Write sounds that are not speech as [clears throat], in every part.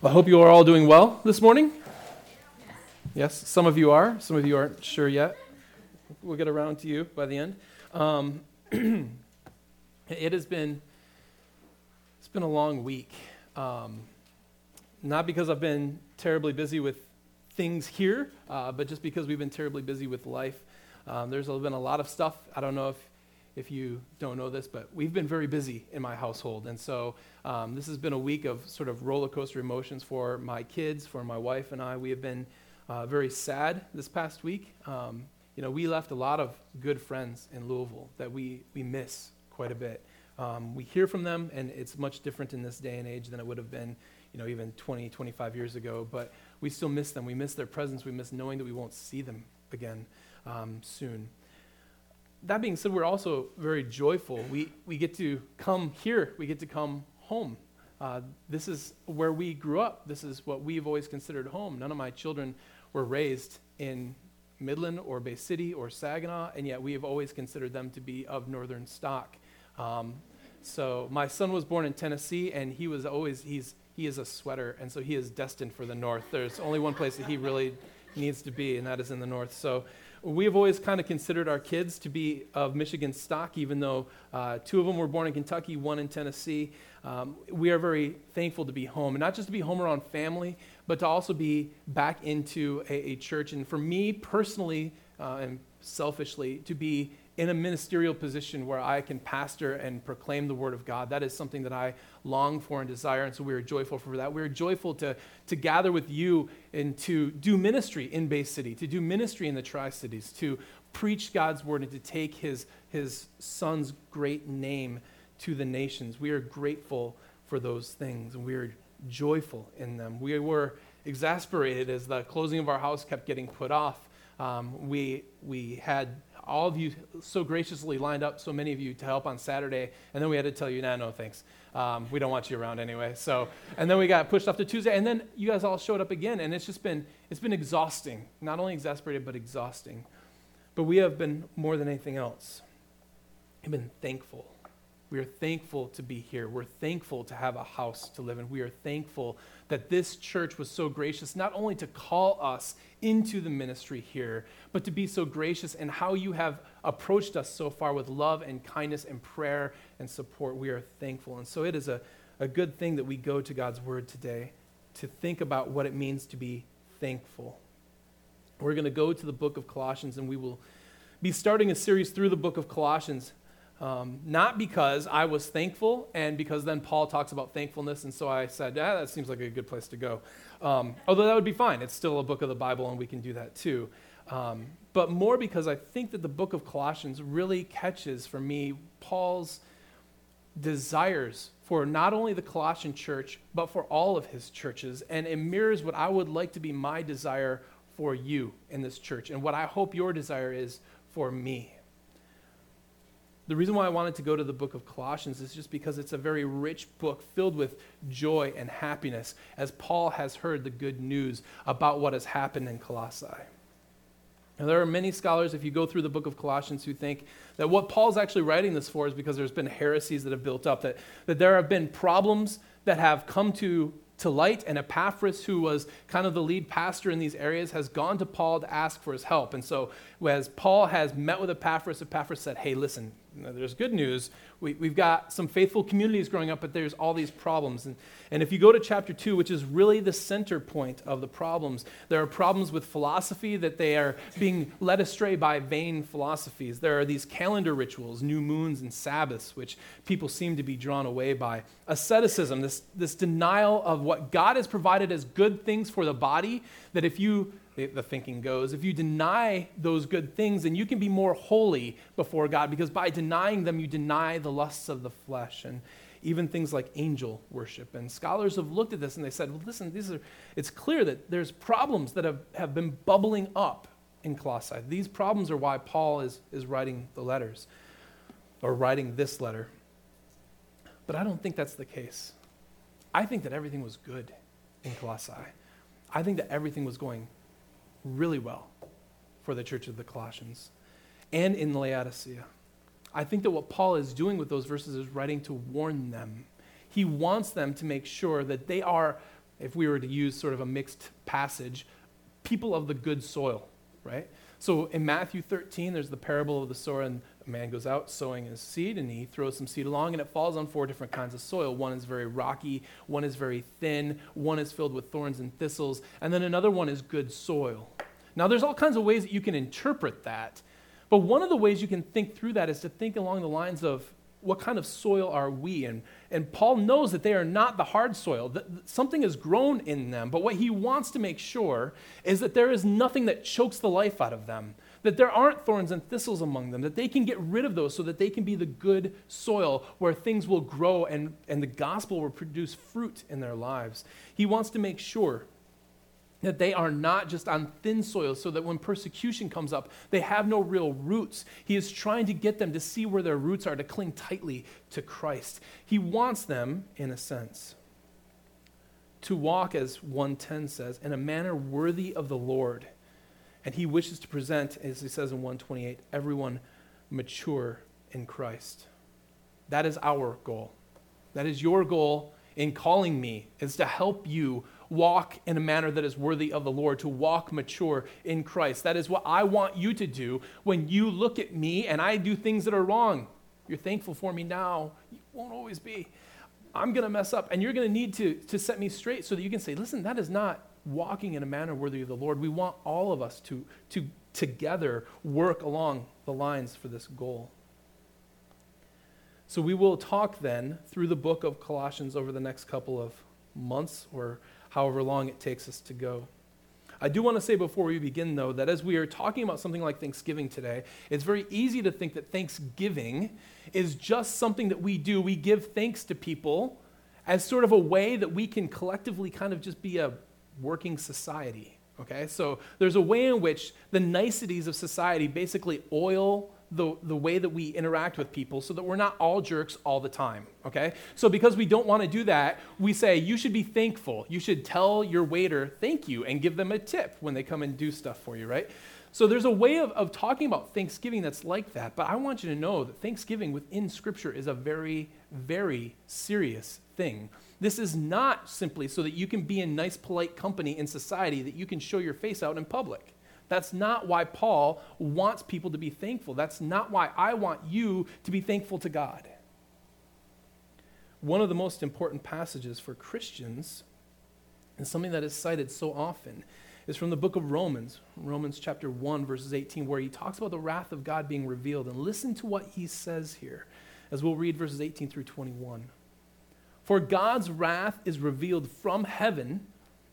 Well, I hope you are all doing well this morning. Yes, some of you are. Some of you aren't sure yet. We'll get around to you by the end. Um, [clears throat] it has been it's been a long week. Um, not because I've been terribly busy with things here, uh, but just because we've been terribly busy with life. Um, there's been a lot of stuff. I don't know if if you don't know this, but we've been very busy in my household. And so um, this has been a week of sort of roller coaster emotions for my kids, for my wife and I. We have been uh, very sad this past week. Um, you know, we left a lot of good friends in Louisville that we, we miss quite a bit. Um, we hear from them, and it's much different in this day and age than it would have been, you know, even 20, 25 years ago. But we still miss them. We miss their presence. We miss knowing that we won't see them again um, soon that being said, we're also very joyful. We, we get to come here, we get to come home. Uh, this is where we grew up. This is what we've always considered home. None of my children were raised in Midland or Bay City or Saginaw, and yet we have always considered them to be of northern stock. Um, so my son was born in Tennessee, and he was always he's he is a sweater, and so he is destined for the north. There's only one place that he really needs to be, and that is in the north. So we have always kind of considered our kids to be of Michigan stock, even though uh, two of them were born in Kentucky, one in Tennessee. Um, we are very thankful to be home, and not just to be home around family, but to also be back into a, a church. And for me personally, uh, and selfishly, to be in a ministerial position where I can pastor and proclaim the word of God. That is something that I long for and desire, and so we are joyful for that. We are joyful to, to gather with you and to do ministry in Bay City, to do ministry in the Tri Cities, to preach God's word and to take his, his son's great name to the nations. We are grateful for those things, and we are joyful in them. We were exasperated as the closing of our house kept getting put off. Um, we, we had all of you so graciously lined up, so many of you, to help on Saturday, and then we had to tell you, nah, no thanks. Um, we don't want you around anyway. So, and then we got pushed off to Tuesday, and then you guys all showed up again, and it's just been, it's been exhausting. Not only exasperated, but exhausting. But we have been more than anything else. We've been thankful we are thankful to be here. We're thankful to have a house to live in. We are thankful that this church was so gracious not only to call us into the ministry here, but to be so gracious in how you have approached us so far with love and kindness and prayer and support. We are thankful. And so it is a, a good thing that we go to God's word today to think about what it means to be thankful. We're going to go to the book of Colossians and we will be starting a series through the book of Colossians um, not because I was thankful and because then Paul talks about thankfulness, and so I said, ah, that seems like a good place to go. Um, although that would be fine. It's still a book of the Bible, and we can do that too. Um, but more because I think that the book of Colossians really catches for me Paul's desires for not only the Colossian church, but for all of his churches. And it mirrors what I would like to be my desire for you in this church and what I hope your desire is for me the reason why I wanted to go to the book of Colossians is just because it's a very rich book filled with joy and happiness as Paul has heard the good news about what has happened in Colossae. Now, there are many scholars, if you go through the book of Colossians, who think that what Paul's actually writing this for is because there's been heresies that have built up, that, that there have been problems that have come to to light, and Epaphras, who was kind of the lead pastor in these areas, has gone to Paul to ask for his help. And so, as Paul has met with Epaphras, Epaphras said, Hey, listen, there's good news. We, have got some faithful communities growing up, but there's all these problems. And, and if you go to chapter 2, which is really the center point of the problems, there are problems with philosophy that they are being led astray by vain philosophies. There are these calendar rituals, new moons and Sabbaths, which people seem to be drawn away by. Asceticism, this, this denial of what God has provided as good things for the body, that if you the, the thinking goes. If you deny those good things, then you can be more holy before God because by denying them, you deny the lusts of the flesh and even things like angel worship. And scholars have looked at this and they said, well, listen, these are, it's clear that there's problems that have, have been bubbling up in Colossae. These problems are why Paul is, is writing the letters or writing this letter. But I don't think that's the case. I think that everything was good in Colossae. I think that everything was going really well for the church of the Colossians and in Laodicea. I think that what Paul is doing with those verses is writing to warn them. He wants them to make sure that they are if we were to use sort of a mixed passage, people of the good soil, right? So in Matthew 13, there's the parable of the sower, and a man goes out sowing his seed, and he throws some seed along, and it falls on four different kinds of soil. One is very rocky, one is very thin, one is filled with thorns and thistles, and then another one is good soil. Now, there's all kinds of ways that you can interpret that, but one of the ways you can think through that is to think along the lines of what kind of soil are we? And, and Paul knows that they are not the hard soil, that something has grown in them. But what he wants to make sure is that there is nothing that chokes the life out of them, that there aren't thorns and thistles among them, that they can get rid of those so that they can be the good soil where things will grow and, and the gospel will produce fruit in their lives. He wants to make sure that they are not just on thin soil so that when persecution comes up, they have no real roots. He is trying to get them to see where their roots are, to cling tightly to Christ. He wants them, in a sense, to walk, as 110 says, in a manner worthy of the Lord. And he wishes to present, as he says in 128, everyone mature in Christ. That is our goal. That is your goal in calling me, is to help you walk in a manner that is worthy of the Lord, to walk mature in Christ. That is what I want you to do when you look at me and I do things that are wrong. You're thankful for me now. You won't always be. I'm going to mess up, and you're going to need to, to set me straight so that you can say, listen, that is not walking in a manner worthy of the Lord. We want all of us to, to together work along the lines for this goal. So we will talk then through the book of Colossians over the next couple of months or however long it takes us to go. I do want to say before we begin, though, that as we are talking about something like Thanksgiving today, it's very easy to think that Thanksgiving is just something that we do. We give thanks to people as sort of a way that we can collectively kind of just be a working society. Okay? So there's a way in which the niceties of society basically oil the, the way that we interact with people so that we're not all jerks all the time, okay? So, because we don't want to do that, we say, you should be thankful. You should tell your waiter thank you and give them a tip when they come and do stuff for you, right? So, there's a way of, of talking about Thanksgiving that's like that, but I want you to know that Thanksgiving within Scripture is a very, very serious thing. This is not simply so that you can be in nice, polite company in society, that you can show your face out in public. That's not why Paul wants people to be thankful. That's not why I want you to be thankful to God. One of the most important passages for Christians, and something that is cited so often, is from the book of Romans, Romans chapter 1, verses 18, where he talks about the wrath of God being revealed. And listen to what he says here, as we'll read verses 18 through 21. For God's wrath is revealed from heaven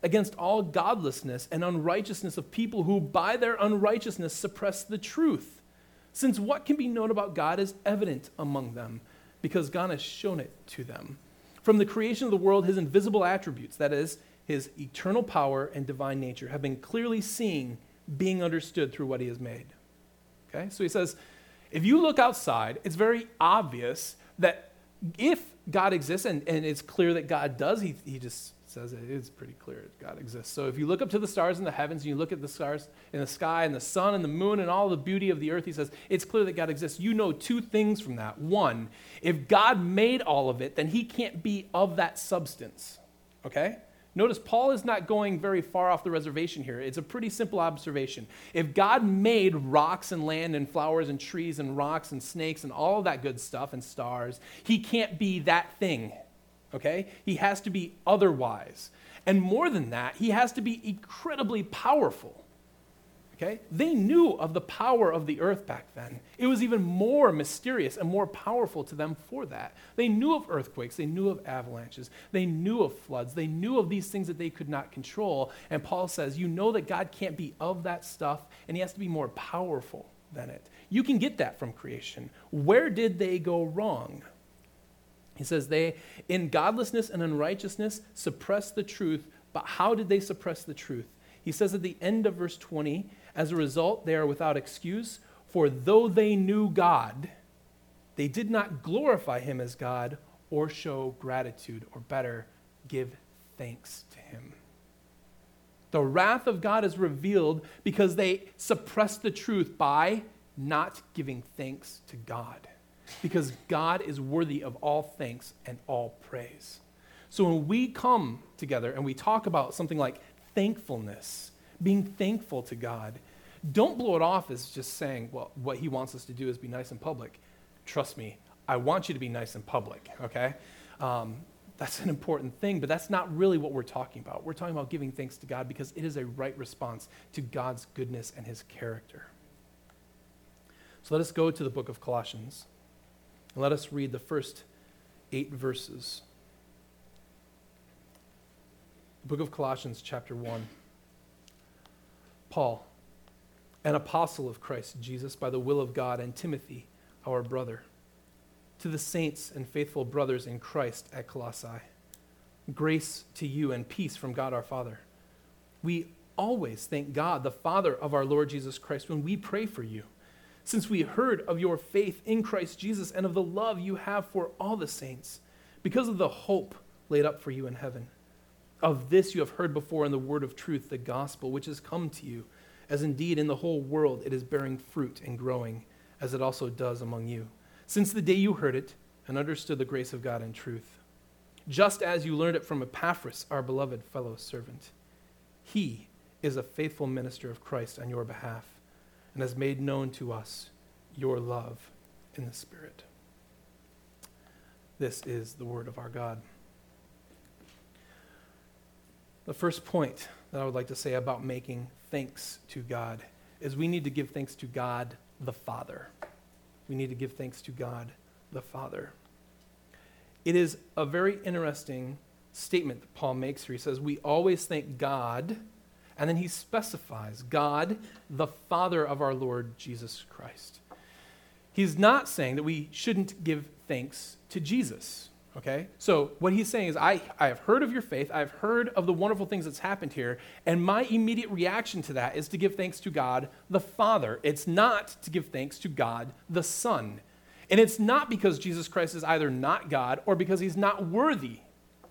against all godlessness and unrighteousness of people who by their unrighteousness suppress the truth. Since what can be known about God is evident among them, because God has shown it to them. From the creation of the world, his invisible attributes, that is, his eternal power and divine nature, have been clearly seen, being understood through what he has made. Okay? So he says, if you look outside, it's very obvious that if God exists, and, and it's clear that God does, he, he just says it is pretty clear God exists. So if you look up to the stars in the heavens, and you look at the stars in the sky and the sun and the moon and all the beauty of the earth, he says it's clear that God exists. You know two things from that. One, if God made all of it, then he can't be of that substance. Okay? Notice Paul is not going very far off the reservation here. It's a pretty simple observation. If God made rocks and land and flowers and trees and rocks and snakes and all of that good stuff and stars, he can't be that thing okay? He has to be otherwise. And more than that, he has to be incredibly powerful. Okay? They knew of the power of the earth back then. It was even more mysterious and more powerful to them for that. They knew of earthquakes, they knew of avalanches, they knew of floods, they knew of these things that they could not control. And Paul says, You know that God can't be of that stuff, and he has to be more powerful than it. You can get that from creation. Where did they go wrong? He says, They, in godlessness and unrighteousness, suppress the truth. But how did they suppress the truth? He says at the end of verse 20, As a result, they are without excuse, for though they knew God, they did not glorify him as God or show gratitude, or better, give thanks to him. The wrath of God is revealed because they suppress the truth by not giving thanks to God because God is worthy of all thanks and all praise. So when we come together and we talk about something like thankfulness, being thankful to God, don't blow it off as just saying, well, what he wants us to do is be nice in public. Trust me, I want you to be nice in public, okay? Um, that's an important thing, but that's not really what we're talking about. We're talking about giving thanks to God because it is a right response to God's goodness and his character. So let us go to the book of Colossians and let us read the first eight verses. The book of Colossians, chapter 1. Paul, an apostle of Christ Jesus by the will of God, and Timothy, our brother to the saints and faithful brothers in Christ at Colossae. Grace to you and peace from God our Father. We always thank God, the Father of our Lord Jesus Christ, when we pray for you, since we heard of your faith in Christ Jesus and of the love you have for all the saints, because of the hope laid up for you in heaven. Of this you have heard before in the word of truth, the gospel, which has come to you, as indeed in the whole world it is bearing fruit and growing, as it also does among you since the day you heard it and understood the grace of God in truth, just as you learned it from Epaphras, our beloved fellow servant. He is a faithful minister of Christ on your behalf and has made known to us your love in the Spirit. This is the word of our God. The first point that I would like to say about making thanks to God is we need to give thanks to God the Father we need to give thanks to God the Father. It is a very interesting statement that Paul makes here. He says, We always thank God, and then he specifies God, the Father of our Lord Jesus Christ. He's not saying that we shouldn't give thanks to Jesus. Okay? So what he's saying is, I, I have heard of your faith. I've heard of the wonderful things that's happened here. And my immediate reaction to that is to give thanks to God the Father. It's not to give thanks to God the Son. And it's not because Jesus Christ is either not God or because he's not worthy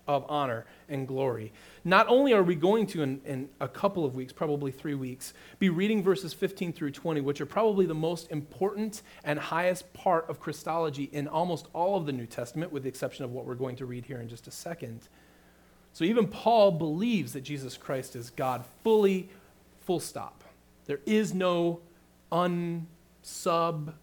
of honor and glory. Not only are we going to, in, in, a couple of weeks, probably three weeks, be reading verses 15 through 20, which are probably the most important and highest part of Christology in almost all of the New Testament, with the exception of what we're going to read here in just a second. So even Paul believes that Jesus Christ is God fully, full stop. There is no unsub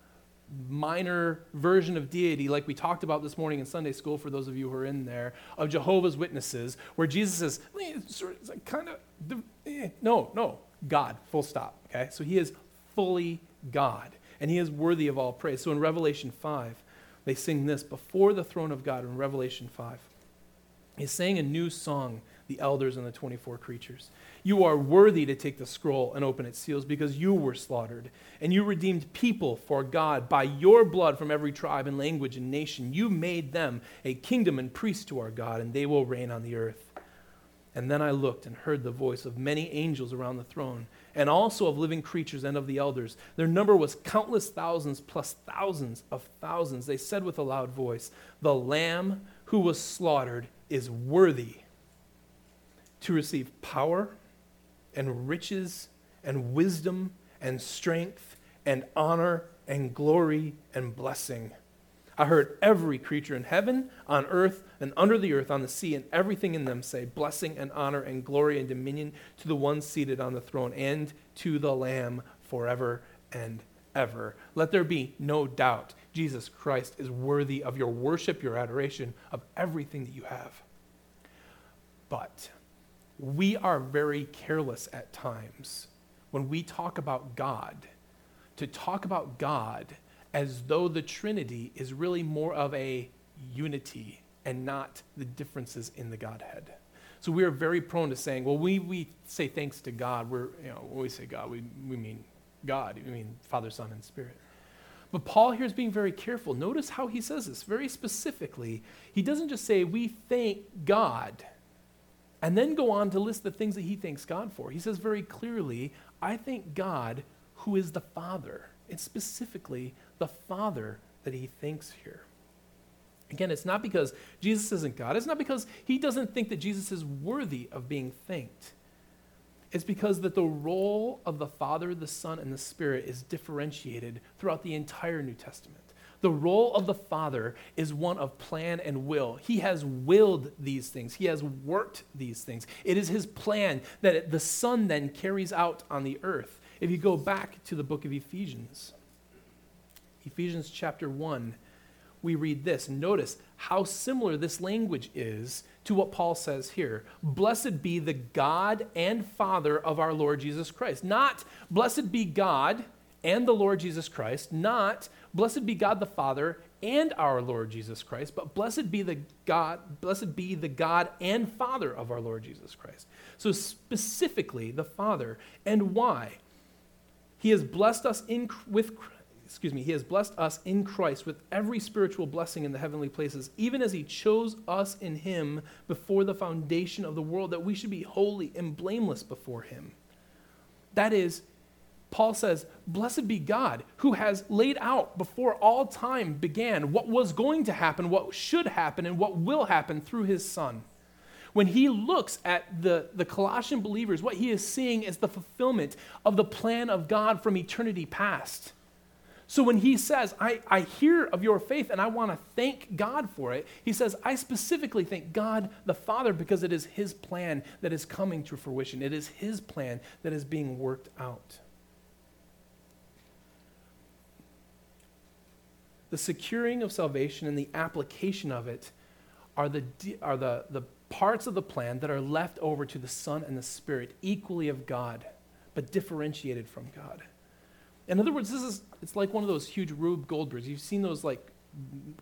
minor version of deity, like we talked about this morning in Sunday school, for those of you who are in there, of Jehovah's Witnesses, where Jesus is eh, kind of, eh, no, no, God, full stop. Okay? So he is fully God, and he is worthy of all praise. So in Revelation 5, they sing this before the throne of God in Revelation 5. He's saying a new song, the elders and the 24 creatures. You are worthy to take the scroll and open its seals because you were slaughtered, and you redeemed people for God by your blood from every tribe and language and nation. You made them a kingdom and priests to our God, and they will reign on the earth. And then I looked and heard the voice of many angels around the throne, and also of living creatures and of the elders. Their number was countless thousands plus thousands of thousands. They said with a loud voice, The Lamb who was slaughtered is worthy to receive power and riches and wisdom and strength and honor and glory and blessing. I heard every creature in heaven, on earth, and under the earth, on the sea, and everything in them say, Blessing and honor and glory and dominion to the one seated on the throne and to the Lamb forever and ever. Let there be no doubt Jesus Christ is worthy of your worship, your adoration, of everything that you have. But we are very careless at times when we talk about God to talk about God as though the Trinity is really more of a unity and not the differences in the Godhead. So we are very prone to saying, well, we, we say thanks to God. We're, you know, when we say God, we, we mean God. We mean Father, Son, and Spirit. But Paul here is being very careful. Notice how he says this very specifically. He doesn't just say, we thank God and then go on to list the things that he thanks God for. He says very clearly, I thank God who is the Father. It's specifically the Father that he thanks here. Again, it's not because Jesus isn't God. It's not because he doesn't think that Jesus is worthy of being thanked. It's because that the role of the Father, the Son, and the Spirit is differentiated throughout the entire New Testament. The role of the Father is one of plan and will. He has willed these things, He has worked these things. It is His plan that the Son then carries out on the earth. If you go back to the book of Ephesians, Ephesians chapter 1, we read this. Notice how similar this language is to what Paul says here. Blessed be the God and Father of our Lord Jesus Christ. Not blessed be God and the Lord Jesus Christ, not blessed be God the Father and our Lord Jesus Christ, but blessed be the God, blessed be the God and Father of our Lord Jesus Christ. So specifically the Father and why? He has blessed us in with excuse me, he has blessed us in Christ with every spiritual blessing in the heavenly places, even as he chose us in him before the foundation of the world, that we should be holy and blameless before him. That is, Paul says, Blessed be God, who has laid out before all time began what was going to happen, what should happen, and what will happen through his Son. When he looks at the, the Colossian believers, what he is seeing is the fulfillment of the plan of God from eternity past. So when he says, I, I hear of your faith and I want to thank God for it, he says, I specifically thank God the Father because it is his plan that is coming to fruition. It is his plan that is being worked out. The securing of salvation and the application of it are the, are the, the parts of the plan that are left over to the Son and the Spirit, equally of God, but differentiated from God. In other words, this is it's like one of those huge Rube Goldbergs. You've seen those like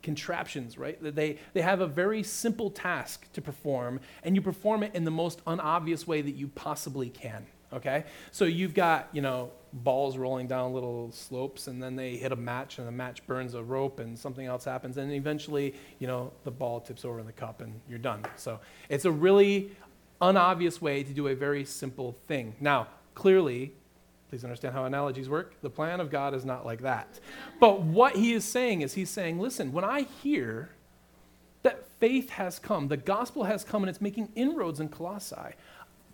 contraptions, right? They, they have a very simple task to perform, and you perform it in the most unobvious way that you possibly can, okay? So you've got, you know, balls rolling down little slopes, and then they hit a match, and the match burns a rope, and something else happens, and eventually, you know, the ball tips over in the cup, and you're done. So it's a really unobvious way to do a very simple thing. Now, clearly, Please understand how analogies work. The plan of God is not like that. But what he is saying is, he's saying, listen, when I hear that faith has come, the gospel has come, and it's making inroads in Colossae,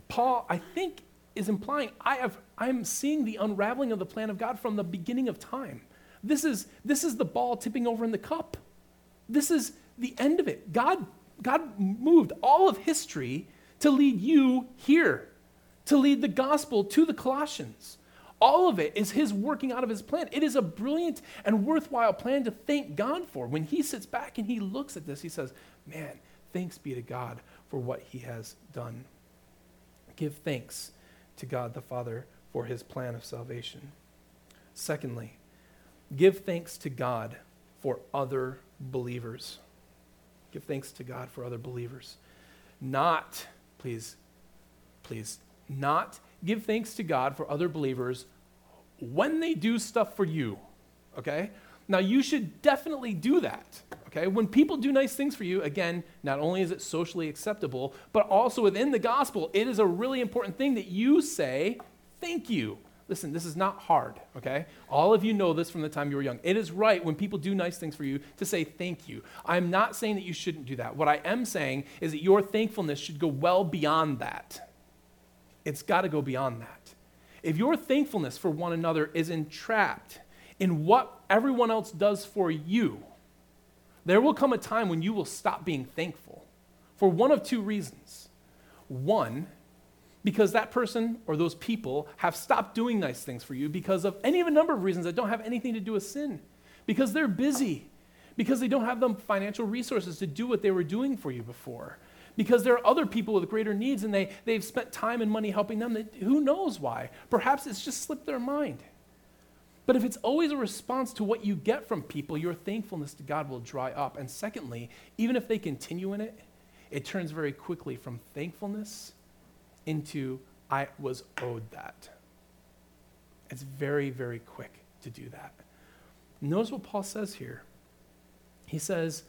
Paul, I think, is implying I have, I'm seeing the unraveling of the plan of God from the beginning of time. This is, this is the ball tipping over in the cup. This is the end of it. God, God moved all of history to lead you here, to lead the gospel to the Colossians. All of it is His working out of His plan. It is a brilliant and worthwhile plan to thank God for. When He sits back and He looks at this, He says, Man, thanks be to God for what He has done. Give thanks to God the Father for His plan of salvation. Secondly, give thanks to God for other believers. Give thanks to God for other believers. Not, please, please, not give thanks to God for other believers when they do stuff for you, okay? Now, you should definitely do that, okay? When people do nice things for you, again, not only is it socially acceptable, but also within the gospel, it is a really important thing that you say, thank you. Listen, this is not hard, okay? All of you know this from the time you were young. It is right when people do nice things for you to say thank you. I'm not saying that you shouldn't do that. What I am saying is that your thankfulness should go well beyond that. It's got to go beyond that. If your thankfulness for one another is entrapped in what everyone else does for you, there will come a time when you will stop being thankful for one of two reasons. One, because that person or those people have stopped doing nice things for you because of any of a number of reasons that don't have anything to do with sin. Because they're busy, because they don't have the financial resources to do what they were doing for you before, because there are other people with greater needs and they, they've spent time and money helping them. Who knows why? Perhaps it's just slipped their mind. But if it's always a response to what you get from people, your thankfulness to God will dry up. And secondly, even if they continue in it, it turns very quickly from thankfulness into I was owed that. It's very, very quick to do that. Notice what Paul says here. He says,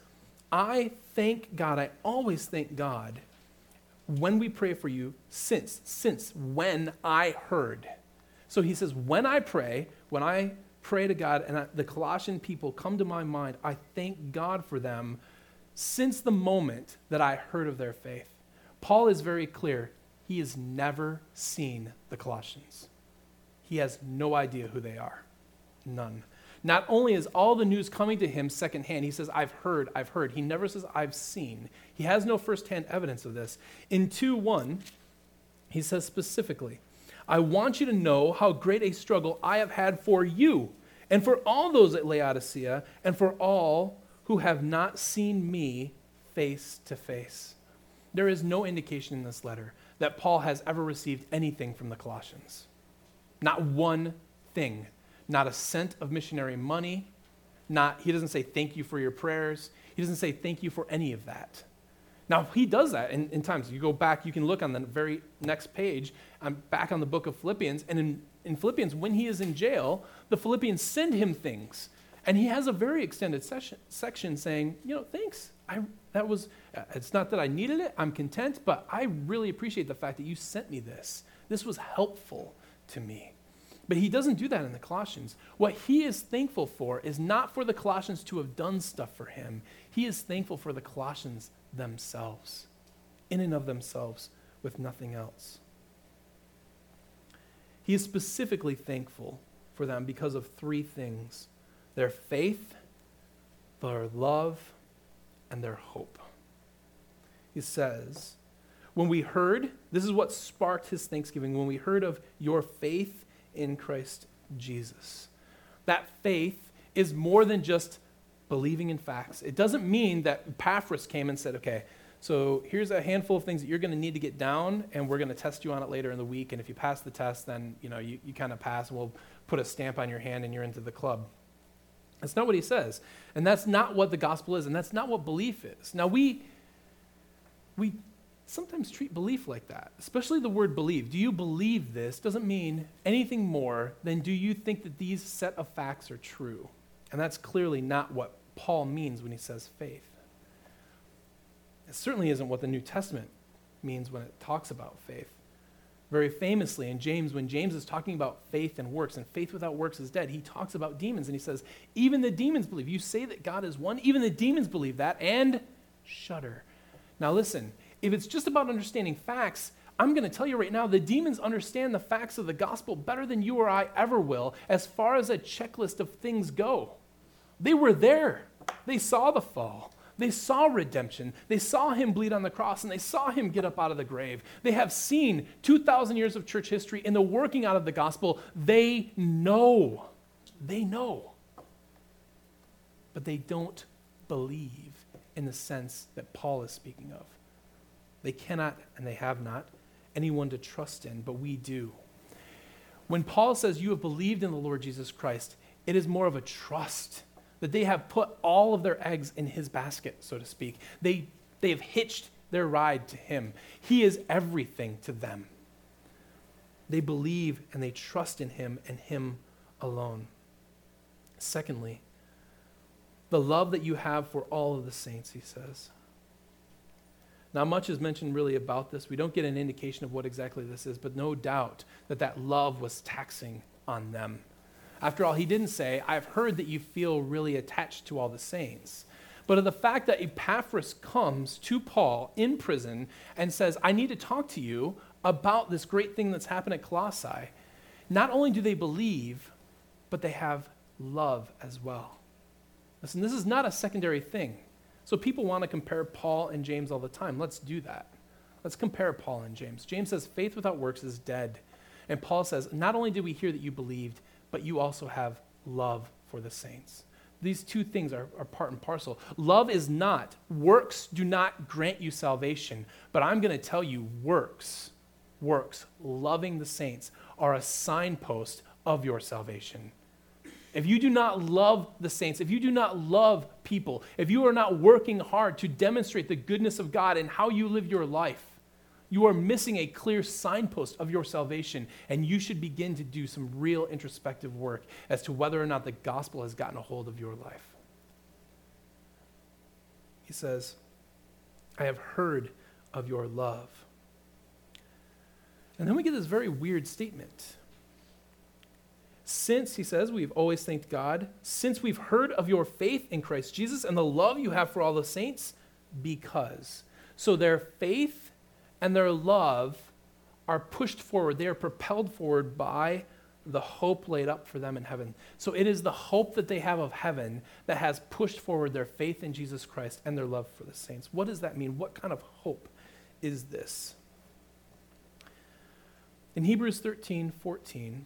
I thank God, I always thank God when we pray for you since, since when I heard. So he says, when I pray, when I pray to God and I, the Colossian people come to my mind, I thank God for them since the moment that I heard of their faith. Paul is very clear. He has never seen the Colossians. He has no idea who they are. None. Not only is all the news coming to him secondhand, he says, I've heard, I've heard. He never says, I've seen. He has no firsthand evidence of this. In 2 1, he says specifically, I want you to know how great a struggle I have had for you and for all those at Laodicea and for all who have not seen me face to face. There is no indication in this letter that Paul has ever received anything from the Colossians. Not one thing. Not a cent of missionary money. Not, he doesn't say thank you for your prayers. He doesn't say thank you for any of that. Now, he does that in, in times. You go back, you can look on the very next page. I'm back on the book of Philippians. And in, in Philippians, when he is in jail, the Philippians send him things. And he has a very extended session, section saying, you know, thanks. I, that was, uh, it's not that I needed it, I'm content, but I really appreciate the fact that you sent me this. This was helpful to me. But he doesn't do that in the Colossians. What he is thankful for is not for the Colossians to have done stuff for him, he is thankful for the Colossians themselves, in and of themselves, with nothing else. He is specifically thankful for them because of three things their faith, their love, and their hope. He says, When we heard, this is what sparked his thanksgiving, when we heard of your faith in Christ Jesus. That faith is more than just believing in facts. It doesn't mean that Epaphras came and said, okay, so here's a handful of things that you're going to need to get down, and we're going to test you on it later in the week. And if you pass the test, then you know you, you kind of pass, and we'll put a stamp on your hand, and you're into the club. That's not what he says. And that's not what the gospel is, and that's not what belief is. Now, we, we sometimes treat belief like that, especially the word believe. Do you believe this doesn't mean anything more than do you think that these set of facts are true? And that's clearly not what Paul means when he says faith. It certainly isn't what the New Testament means when it talks about faith very famously in James, when James is talking about faith and works, and faith without works is dead, he talks about demons and he says, Even the demons believe. You say that God is one, even the demons believe that and shudder. Now, listen, if it's just about understanding facts, I'm going to tell you right now the demons understand the facts of the gospel better than you or I ever will as far as a checklist of things go. They were there, they saw the fall. They saw redemption. They saw him bleed on the cross and they saw him get up out of the grave. They have seen 2,000 years of church history in the working out of the gospel. They know. They know. But they don't believe in the sense that Paul is speaking of. They cannot, and they have not, anyone to trust in, but we do. When Paul says, You have believed in the Lord Jesus Christ, it is more of a trust that they have put all of their eggs in his basket, so to speak. They, they have hitched their ride to him. He is everything to them. They believe and they trust in him and him alone. Secondly, the love that you have for all of the saints, he says. Not much is mentioned really about this. We don't get an indication of what exactly this is, but no doubt that that love was taxing on them. After all, he didn't say, I've heard that you feel really attached to all the saints. But of the fact that Epaphras comes to Paul in prison and says, I need to talk to you about this great thing that's happened at Colossae, not only do they believe, but they have love as well. Listen, this is not a secondary thing. So people want to compare Paul and James all the time. Let's do that. Let's compare Paul and James. James says, faith without works is dead. And Paul says, not only did we hear that you believed, but you also have love for the saints. These two things are, are part and parcel. Love is not, works do not grant you salvation, but I'm going to tell you, works, works, loving the saints, are a signpost of your salvation. If you do not love the saints, if you do not love people, if you are not working hard to demonstrate the goodness of God and how you live your life, you are missing a clear signpost of your salvation, and you should begin to do some real introspective work as to whether or not the gospel has gotten a hold of your life. He says, I have heard of your love. And then we get this very weird statement. Since, he says, we've always thanked God, since we've heard of your faith in Christ Jesus and the love you have for all the saints, because. So their faith and their love are pushed forward, they are propelled forward by the hope laid up for them in heaven. So it is the hope that they have of heaven that has pushed forward their faith in Jesus Christ and their love for the saints. What does that mean? What kind of hope is this? In Hebrews 13 14,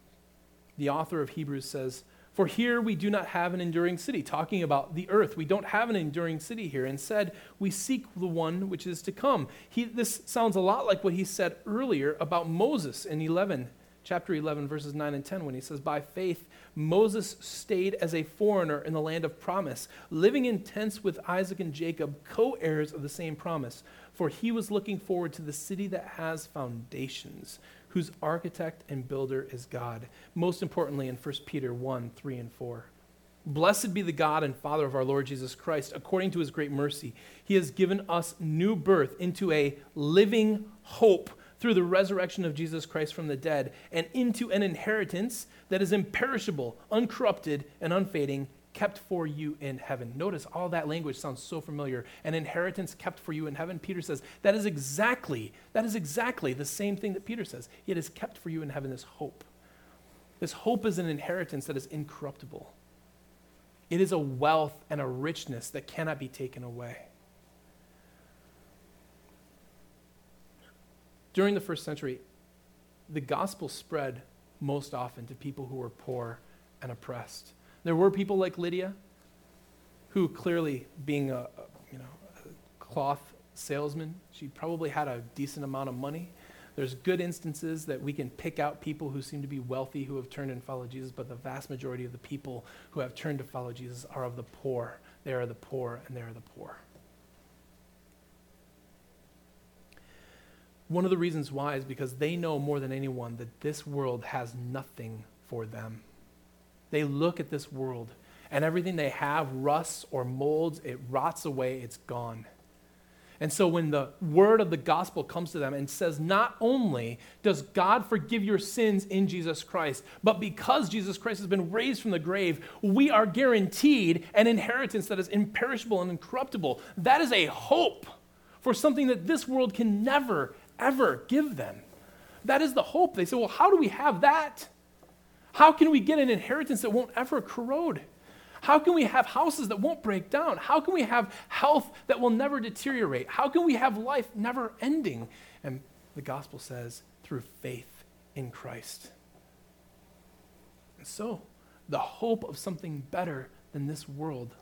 the author of Hebrews says, For here we do not have an enduring city, talking about the earth. We don't have an enduring city here. Instead, we seek the one which is to come. He, this sounds a lot like what he said earlier about Moses in 11 chapter 11, verses 9 and 10, when he says, By faith, Moses stayed as a foreigner in the land of promise, living in tents with Isaac and Jacob, co heirs of the same promise. For he was looking forward to the city that has foundations, whose architect and builder is God. Most importantly, in 1 Peter 1 3 and 4. Blessed be the God and Father of our Lord Jesus Christ. According to his great mercy, he has given us new birth into a living hope through the resurrection of Jesus Christ from the dead and into an inheritance that is imperishable, uncorrupted, and unfading, kept for you in heaven. Notice all that language sounds so familiar. An inheritance kept for you in heaven. Peter says that is exactly, that is exactly the same thing that Peter says. It is kept for you in heaven, this hope. This hope is an inheritance that is incorruptible. It is a wealth and a richness that cannot be taken away. During the first century, the gospel spread most often to people who were poor and oppressed. There were people like Lydia, who clearly, being a, you know, a cloth salesman, she probably had a decent amount of money. There's good instances that we can pick out people who seem to be wealthy who have turned and followed Jesus, but the vast majority of the people who have turned to follow Jesus are of the poor. They are the poor, and they are the poor. One of the reasons why is because they know more than anyone that this world has nothing for them. They look at this world and everything they have rusts or molds, it rots away, it's gone. And so when the word of the gospel comes to them and says, not only does God forgive your sins in Jesus Christ, but because Jesus Christ has been raised from the grave, we are guaranteed an inheritance that is imperishable and incorruptible. That is a hope for something that this world can never, ever give them. That is the hope. They say, well, how do we have that? How can we get an inheritance that won't ever corrode? How can we have houses that won't break down? How can we have health that will never deteriorate? How can we have life never ending? And the gospel says, through faith in Christ. And so, the hope of something better than this world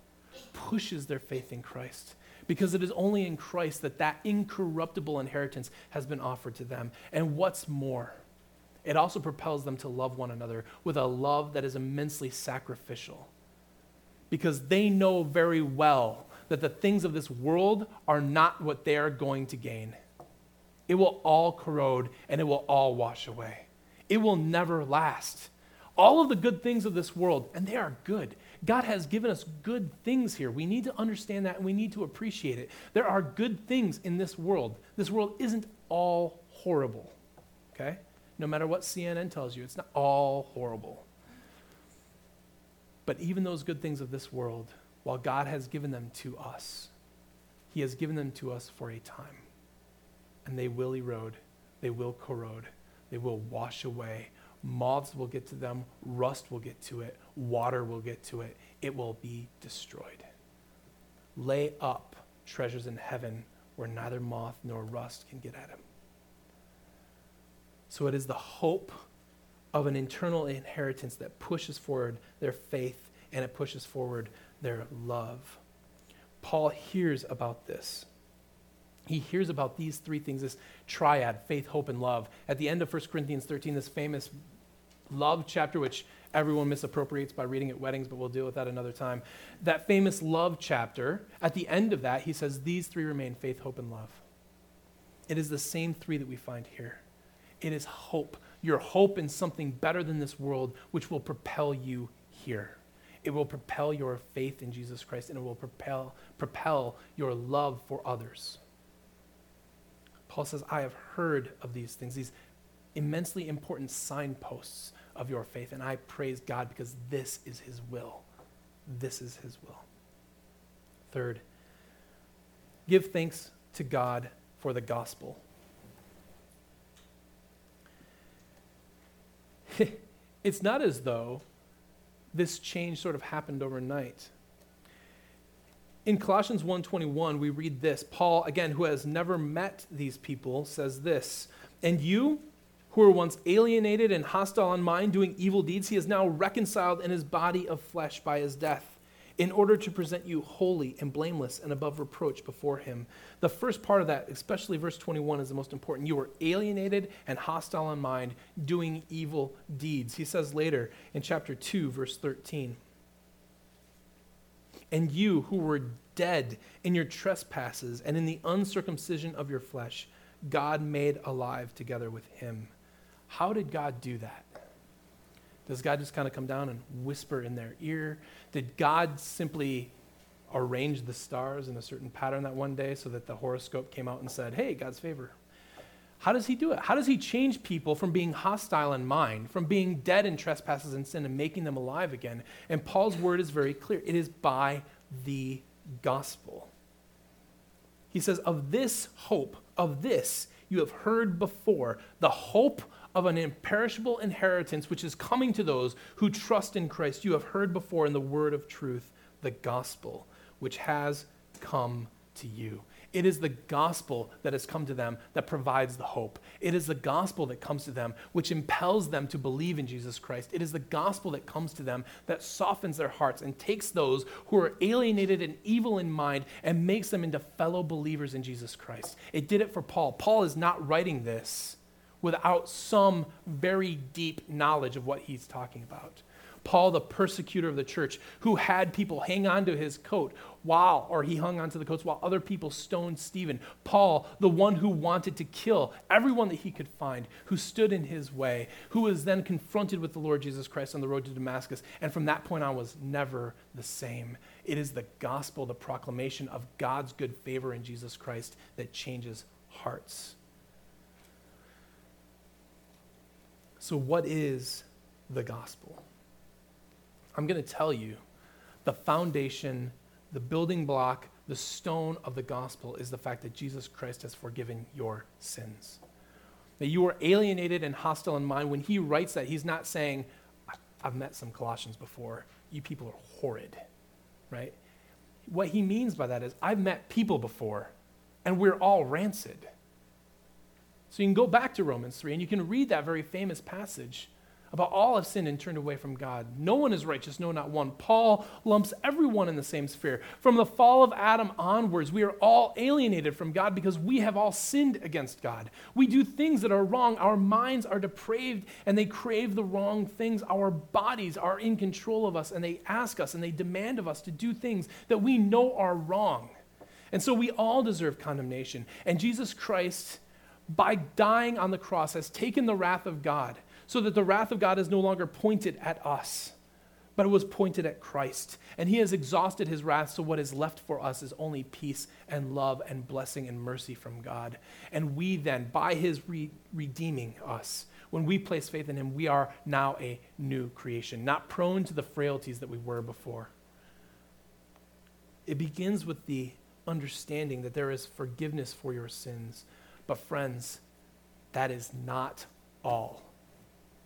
pushes their faith in Christ because it is only in Christ that that incorruptible inheritance has been offered to them. And what's more, it also propels them to love one another with a love that is immensely sacrificial because they know very well that the things of this world are not what they are going to gain. It will all corrode and it will all wash away. It will never last. All of the good things of this world, and they are good, God has given us good things here. We need to understand that and we need to appreciate it. There are good things in this world. This world isn't all horrible, okay? No matter what CNN tells you, it's not all horrible. But even those good things of this world, while God has given them to us, He has given them to us for a time. And they will erode, they will corrode, they will wash away Moths will get to them, rust will get to it, water will get to it. It will be destroyed. Lay up treasures in heaven where neither moth nor rust can get at them. So it is the hope of an internal inheritance that pushes forward their faith and it pushes forward their love. Paul hears about this. He hears about these three things this triad faith, hope, and love. At the end of 1 Corinthians 13, this famous love chapter, which everyone misappropriates by reading at weddings, but we'll deal with that another time. That famous love chapter, at the end of that, he says, These three remain faith, hope, and love. It is the same three that we find here. It is hope. Your hope in something better than this world, which will propel you here. It will propel your faith in Jesus Christ, and it will propel, propel your love for others. Paul says, I have heard of these things, these immensely important signposts of your faith. And I praise God because this is His will. This is His will. Third, give thanks to God for the gospel. [laughs] it's not as though this change sort of happened overnight. In Colossians 1:21 we read this. Paul again who has never met these people says this, "And you who were once alienated and hostile in mind doing evil deeds he is now reconciled in his body of flesh by his death." In order to present you holy and blameless and above reproach before him. The first part of that, especially verse 21, is the most important. You were alienated and hostile in mind, doing evil deeds. He says later in chapter 2, verse 13. And you who were dead in your trespasses and in the uncircumcision of your flesh, God made alive together with him. How did God do that? Does God just kind of come down and whisper in their ear? Did God simply arrange the stars in a certain pattern that one day so that the horoscope came out and said, hey, God's favor? How does he do it? How does he change people from being hostile in mind, from being dead in trespasses and sin, and making them alive again? And Paul's word is very clear it is by the gospel. He says, Of this hope, of this you have heard before, the hope of an imperishable inheritance which is coming to those who trust in Christ. You have heard before in the word of truth, the gospel, which has come to you. It is the gospel that has come to them that provides the hope. It is the gospel that comes to them which impels them to believe in Jesus Christ. It is the gospel that comes to them that softens their hearts and takes those who are alienated and evil in mind and makes them into fellow believers in Jesus Christ. It did it for Paul. Paul is not writing this without some very deep knowledge of what he's talking about. Paul, the persecutor of the church, who had people hang on to his coat while, or he hung onto the coats while other people stoned Stephen. Paul, the one who wanted to kill everyone that he could find, who stood in his way, who was then confronted with the Lord Jesus Christ on the road to Damascus, and from that point on was never the same. It is the gospel, the proclamation of God's good favor in Jesus Christ that changes hearts. So, what is the gospel? I'm going to tell you the foundation, the building block, the stone of the gospel is the fact that Jesus Christ has forgiven your sins. That you are alienated and hostile in mind. When he writes that, he's not saying, I've met some Colossians before. You people are horrid, right? What he means by that is, I've met people before, and we're all rancid. So you can go back to Romans 3 and you can read that very famous passage about all have sinned and turned away from God. No one is righteous, no, not one. Paul lumps everyone in the same sphere. From the fall of Adam onwards, we are all alienated from God because we have all sinned against God. We do things that are wrong. Our minds are depraved and they crave the wrong things. Our bodies are in control of us and they ask us and they demand of us to do things that we know are wrong. And so we all deserve condemnation. And Jesus Christ by dying on the cross, has taken the wrath of God so that the wrath of God is no longer pointed at us, but it was pointed at Christ. And he has exhausted his wrath, so what is left for us is only peace and love and blessing and mercy from God. And we then, by his re- redeeming us, when we place faith in him, we are now a new creation, not prone to the frailties that we were before. It begins with the understanding that there is forgiveness for your sins but, friends, that is not all.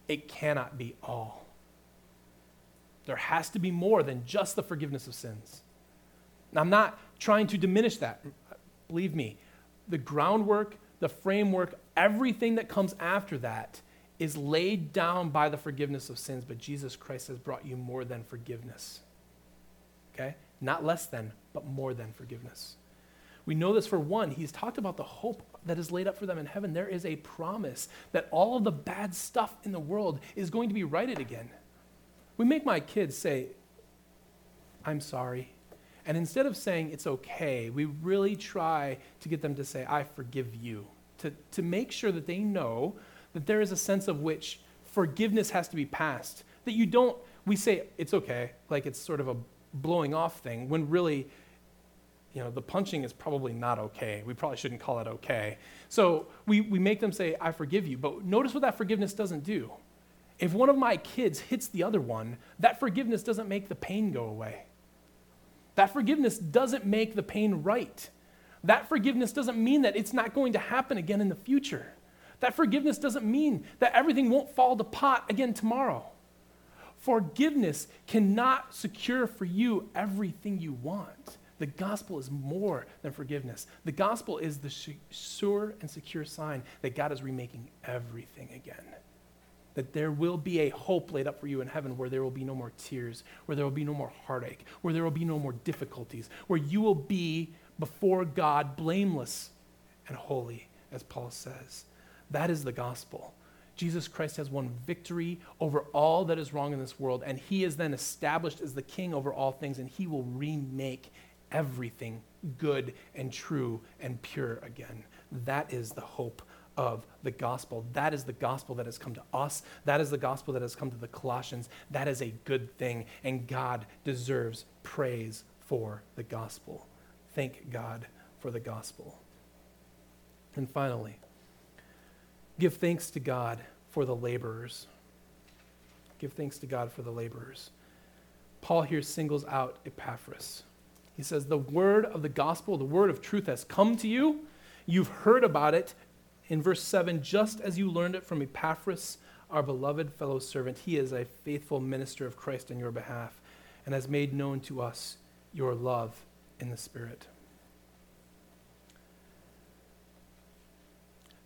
It cannot be all. There has to be more than just the forgiveness of sins. Now, I'm not trying to diminish that. Believe me, the groundwork, the framework, everything that comes after that is laid down by the forgiveness of sins, but Jesus Christ has brought you more than forgiveness. Okay? Not less than, but more than forgiveness. We know this for one, he's talked about the hope that is laid up for them in heaven. There is a promise that all of the bad stuff in the world is going to be righted again. We make my kids say, I'm sorry. And instead of saying it's okay, we really try to get them to say, I forgive you, to, to make sure that they know that there is a sense of which forgiveness has to be passed. That you don't, we say it's okay, like it's sort of a blowing off thing, when really you know, the punching is probably not okay. We probably shouldn't call it okay. So we, we make them say, I forgive you. But notice what that forgiveness doesn't do. If one of my kids hits the other one, that forgiveness doesn't make the pain go away. That forgiveness doesn't make the pain right. That forgiveness doesn't mean that it's not going to happen again in the future. That forgiveness doesn't mean that everything won't fall to pot again tomorrow. Forgiveness cannot secure for you everything you want. The gospel is more than forgiveness. The gospel is the sure and secure sign that God is remaking everything again. That there will be a hope laid up for you in heaven where there will be no more tears, where there will be no more heartache, where there will be no more difficulties, where you will be before God blameless and holy, as Paul says. That is the gospel. Jesus Christ has won victory over all that is wrong in this world, and he is then established as the king over all things, and he will remake everything good and true and pure again. That is the hope of the gospel. That is the gospel that has come to us. That is the gospel that has come to the Colossians. That is a good thing, and God deserves praise for the gospel. Thank God for the gospel. And finally, Give thanks to God for the laborers. Give thanks to God for the laborers. Paul here singles out Epaphras. He says, The word of the gospel, the word of truth has come to you. You've heard about it. In verse 7, just as you learned it from Epaphras, our beloved fellow servant, he is a faithful minister of Christ on your behalf and has made known to us your love in the Spirit.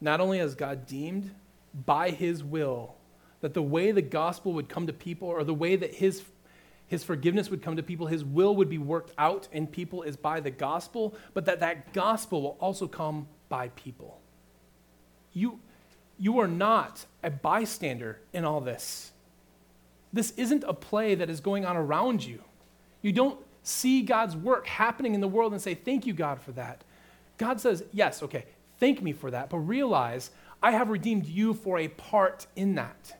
not only has God deemed by his will that the way the gospel would come to people or the way that his his forgiveness would come to people, his will would be worked out in people is by the gospel, but that that gospel will also come by people. You, you are not a bystander in all this. This isn't a play that is going on around you. You don't see God's work happening in the world and say, Thank you, God, for that. God says, Yes, okay, thank me for that, but realize I have redeemed you for a part in that.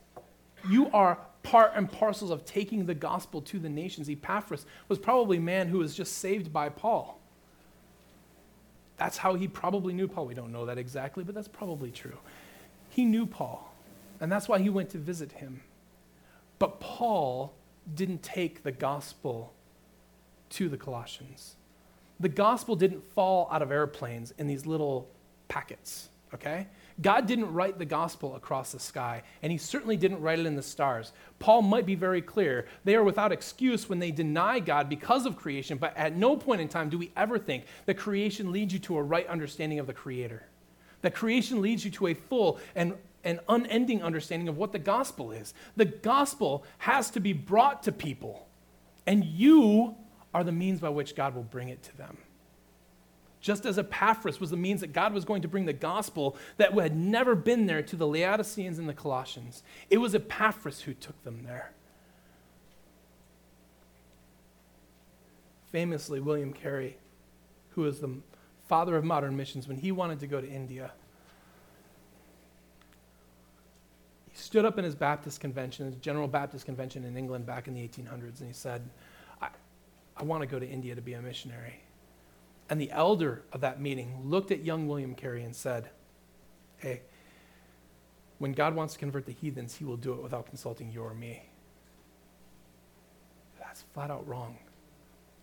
You are part and parcels of taking the gospel to the nations. Epaphras was probably a man who was just saved by Paul. That's how he probably knew Paul. We don't know that exactly, but that's probably true. He knew Paul, and that's why he went to visit him. But Paul didn't take the gospel to the Colossians. The gospel didn't fall out of airplanes in these little packets, okay? God didn't write the gospel across the sky, and he certainly didn't write it in the stars. Paul might be very clear. They are without excuse when they deny God because of creation, but at no point in time do we ever think that creation leads you to a right understanding of the Creator. That creation leads you to a full and an unending understanding of what the gospel is. The gospel has to be brought to people, and you are the means by which God will bring it to them just as Epaphras was the means that God was going to bring the gospel that had never been there to the Laodiceans and the Colossians. It was Epaphras who took them there. Famously, William Carey, who was the father of modern missions, when he wanted to go to India, he stood up in his Baptist convention, his General Baptist Convention in England back in the 1800s, and he said, I, I want to go to India to be a missionary. And the elder of that meeting looked at young William Carey and said, Hey, when God wants to convert the heathens, he will do it without consulting you or me. That's flat out wrong.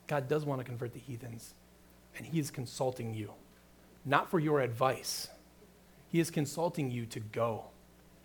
God does want to convert the heathens, and he is consulting you, not for your advice. He is consulting you to go.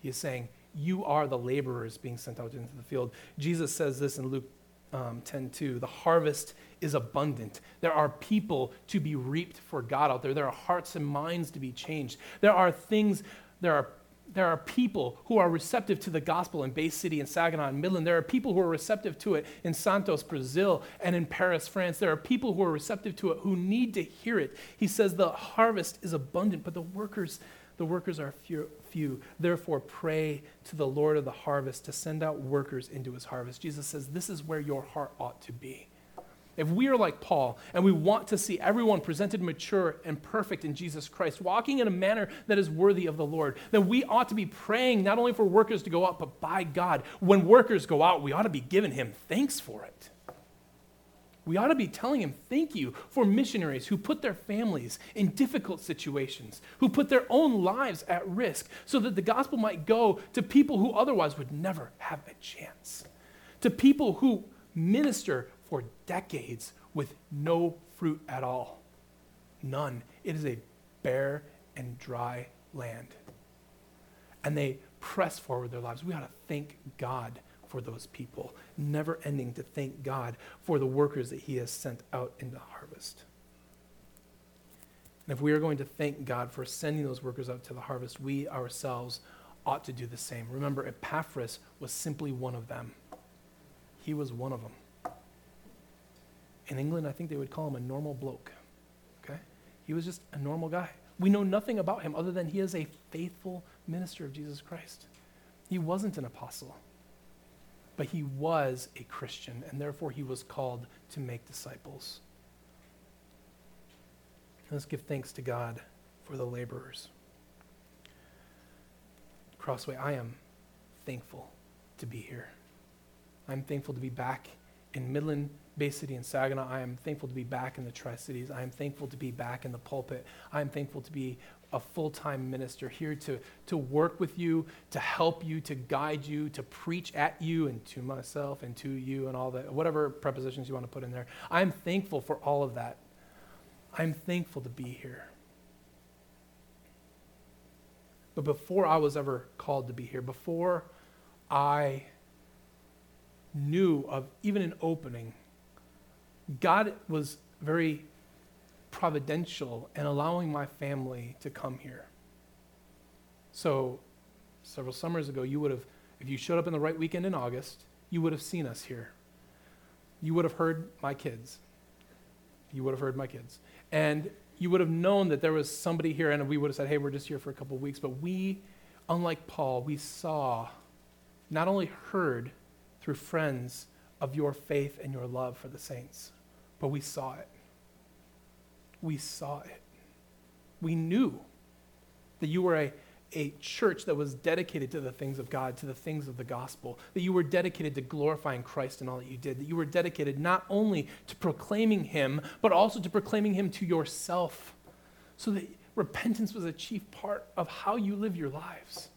He is saying, You are the laborers being sent out into the field. Jesus says this in Luke um, 10 2. The harvest is abundant. There are people to be reaped for God out there. There are hearts and minds to be changed. There are things, there are there are people who are receptive to the gospel in Bay City and Saginaw and Midland. There are people who are receptive to it in Santos, Brazil, and in Paris, France. There are people who are receptive to it who need to hear it. He says the harvest is abundant, but the workers, the workers are few, Therefore, pray to the Lord of the harvest to send out workers into his harvest. Jesus says this is where your heart ought to be. If we are like Paul and we want to see everyone presented mature and perfect in Jesus Christ, walking in a manner that is worthy of the Lord, then we ought to be praying not only for workers to go out, but by God. When workers go out, we ought to be giving Him thanks for it. We ought to be telling Him thank you for missionaries who put their families in difficult situations, who put their own lives at risk so that the gospel might go to people who otherwise would never have a chance, to people who minister for decades with no fruit at all. None. It is a bare and dry land. And they press forward their lives. We ought to thank God for those people, never ending to thank God for the workers that He has sent out into the harvest. And if we are going to thank God for sending those workers out to the harvest, we ourselves ought to do the same. Remember, Epaphras was simply one of them. He was one of them. In England, I think they would call him a normal bloke. Okay? He was just a normal guy. We know nothing about him other than he is a faithful minister of Jesus Christ. He wasn't an apostle, but he was a Christian, and therefore he was called to make disciples. Let's give thanks to God for the laborers. Crossway, I am thankful to be here. I'm thankful to be back in Midland, Bay City, and Saginaw. I am thankful to be back in the Tri Cities. I am thankful to be back in the pulpit. I am thankful to be a full time minister here to, to work with you, to help you, to guide you, to preach at you and to myself and to you and all that, whatever prepositions you want to put in there. I'm thankful for all of that. I'm thankful to be here. But before I was ever called to be here, before I knew of even an opening, God was very providential in allowing my family to come here. So, several summers ago, you would have, if you showed up in the right weekend in August, you would have seen us here. You would have heard my kids. You would have heard my kids. And you would have known that there was somebody here, and we would have said, hey, we're just here for a couple of weeks. But we, unlike Paul, we saw, not only heard through friends of your faith and your love for the saints, but we saw it. We saw it. We knew that you were a a church that was dedicated to the things of God, to the things of the gospel, that you were dedicated to glorifying Christ in all that you did, that you were dedicated not only to proclaiming Him, but also to proclaiming Him to yourself, so that repentance was a chief part of how you live your lives.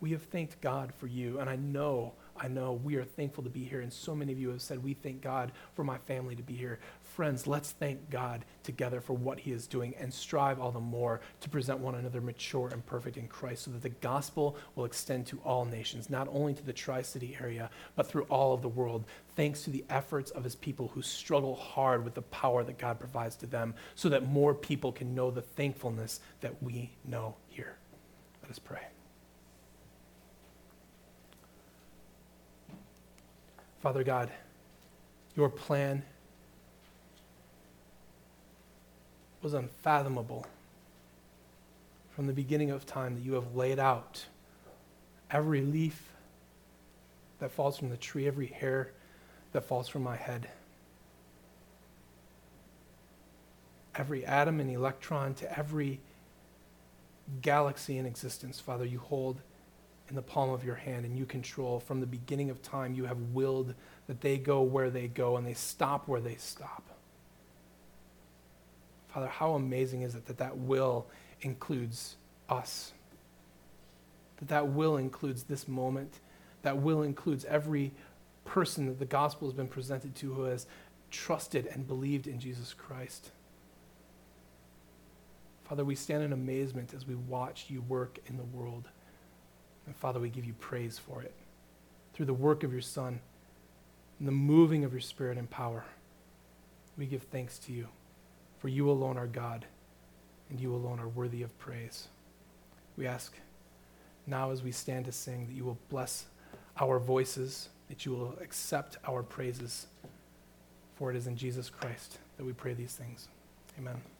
We have thanked God for you, and I know I know we are thankful to be here, and so many of you have said, We thank God for my family to be here. Friends, let's thank God together for what He is doing and strive all the more to present one another mature and perfect in Christ so that the gospel will extend to all nations, not only to the Tri City area, but through all of the world, thanks to the efforts of His people who struggle hard with the power that God provides to them so that more people can know the thankfulness that we know here. Let us pray. Father God, your plan was unfathomable from the beginning of time that you have laid out every leaf that falls from the tree, every hair that falls from my head, every atom and electron to every galaxy in existence, Father, you hold in the palm of your hand and you control from the beginning of time. You have willed that they go where they go and they stop where they stop. Father, how amazing is it that that will includes us? That that will includes this moment. That will includes every person that the gospel has been presented to who has trusted and believed in Jesus Christ. Father, we stand in amazement as we watch you work in the world. And Father, we give you praise for it. Through the work of your Son and the moving of your Spirit and power, we give thanks to you. For you alone are God, and you alone are worthy of praise. We ask now as we stand to sing that you will bless our voices, that you will accept our praises. For it is in Jesus Christ that we pray these things. Amen.